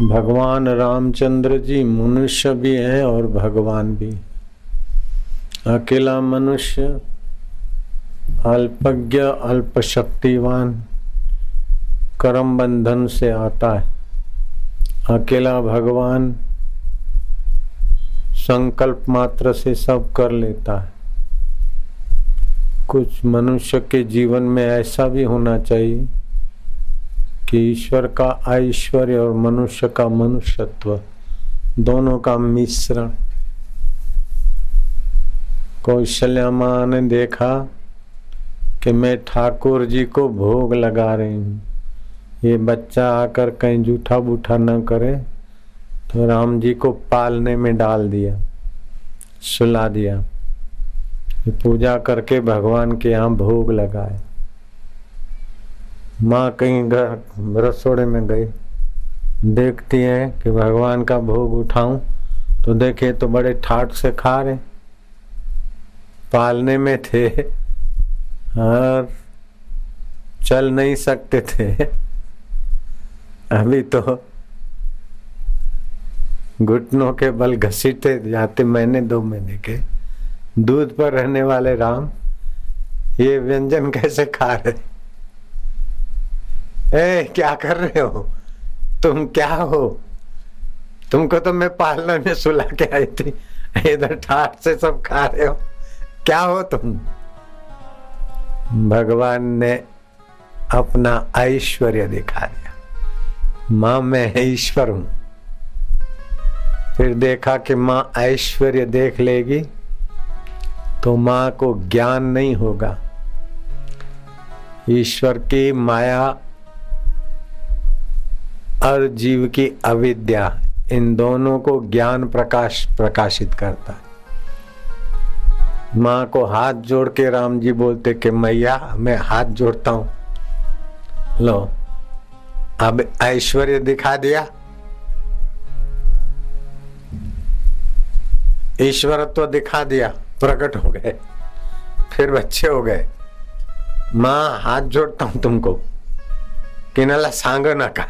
भगवान रामचंद्र जी मनुष्य भी हैं और भगवान भी। अकेला मनुष्य अल्पज्ञ अल्प शक्तिवान कर्म बंधन से आता है। अकेला भगवान संकल्प मात्र से सब कर लेता है। कुछ मनुष्य के जीवन में ऐसा भी होना चाहिए कि ईश्वर का ऐश्वर्य और मनुष्य का मनुष्यत्व दोनों का मिश्रण। कौशल्या माँ ने देखा कि मैं ठाकुर जी को भोग लगा रही हूँ। ये बच्चा आकर कहीं जूठा बूठा न करे तो राम जी को पालने में डाल दिया, सुला दिया। पूजा करके भगवान के यहाँ भोग लगाए। माँ कहीं घर रसोड़े में गई, देखती है कि भगवान का भोग उठाऊं तो देखे तो बड़े ठाट से खा रहे। पालने में थे और चल नहीं सकते थे। अभी तो घुटनों के बल घसीटे जाते मैंने दो महीने के। दूध पर रहने वाले राम, ये व्यंजन कैसे खा रहे? ए, क्या कर रहे हो? तुम क्या हो? तुमको तो मैं पालना में सुला के आई थी। इधर ठाट से सब खा रहे हो। क्या हो तुम? भगवान ने अपना ऐश्वर्य दिखा दिया। माँ, मैं ईश्वर हूँ। फिर देखा कि माँ ऐश्वर्य देख लेगी तो माँ को ज्ञान नहीं होगा। ईश्वर की माया और जीव की अविद्या इन दोनों को ज्ञान प्रकाश प्रकाशित करता है। माँ को हाथ जोड़ के राम जी बोलते कि मैया, मैं हाथ जोड़ता हूँ। लो, अब ऐश्वर्य दिखा दिया। ईश्वरत्व दिखा दिया, प्रकट हो गए, फिर बच्चे हो गए। माँ, हाथ जोड़ता हूँ तुमको। किनाला सांग नका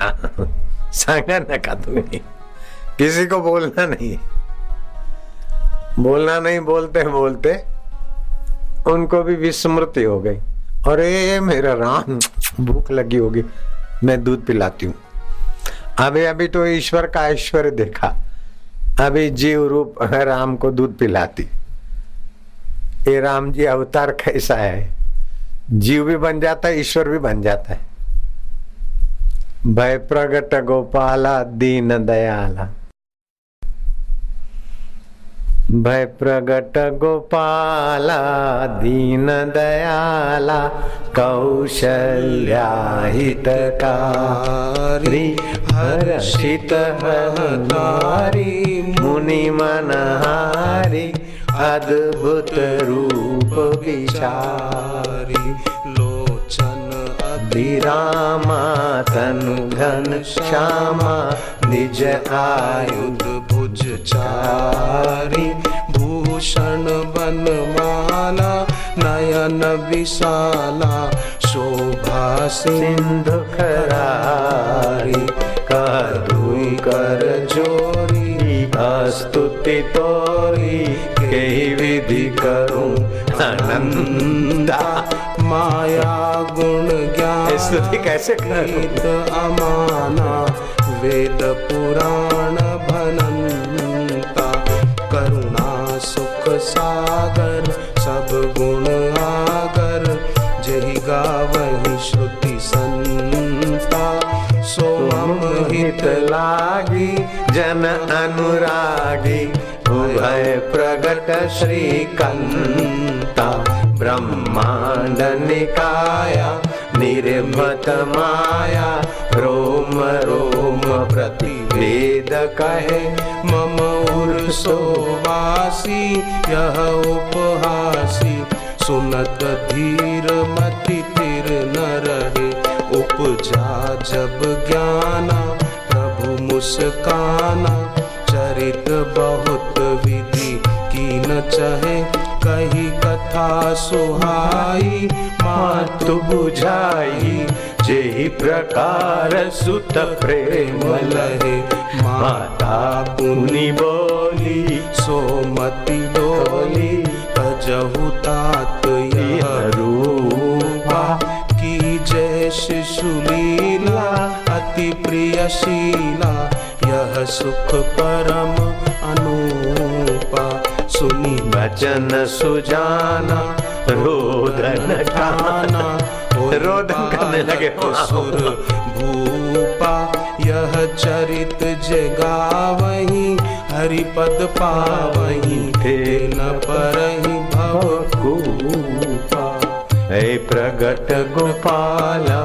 सांगा नका तुम्हें किसी को बोलना नहीं। बोलना नहीं, बोलते बोलते उनको भी विस्मृति हो गई। अरे, मेरा राम, भूख लगी होगी, मैं दूध पिलाती हूँ। अभी अभी तो ईश्वर का ऐश्वर्य देखा। अभी जीव रूप है, राम को दूध पिलाती। ये राम जी अवतार कैसा है? जीव भी बन जाता है ईश्वर भी बन जाता है। भय प्रगट गोपाला दीन दयाला भय प्रगट गोपाला दीन दयाला कौशल्या हितकारी हर्षित हरी मुनि मनहारी अद्भुत रूप विचारी विरामा तनु घन श्यामा, निज आयुध भुज चारी भूषण बनमाला नयन विशाला, शोभा सिंधु खरारी कदुई कर जोरी स्तुति तोरी के विधि करूँ आनंदा। माया गुण ज्ञान स्तुति कैसे गीत अमाना वेद पुराण भनंता करुणा सुख सागर सब गुण आगर जही गावही श्रुति संता। सोम हित लागी जन अनुरागी उभय प्रगट श्री कंता ब्रह्मांड निकाया निर्मत माया, रोम रोम प्रतिवेद कहे, मम उर्सोवासी यह उपहासी, सुनत धीर मति तिर न रहे उपजा जब ज्ञाना, प्रभु मुस्काना, चरित बहुत चहे कही कथा सुहाई मातु बुझाई, जेहि प्रकार सुत प्रेम लहे। माता पुनि बोली सोमति डोली तजहु तात रूपा, की जय शिशुलीला, अति प्रियशीला, यह सुख परम वचन सुजाना रोदन ठाना। रोदन करने लगे। सुर भूपा यह चरित जगावही हरिपद पावही न परहि भव कूपा हे प्रगट गोपाला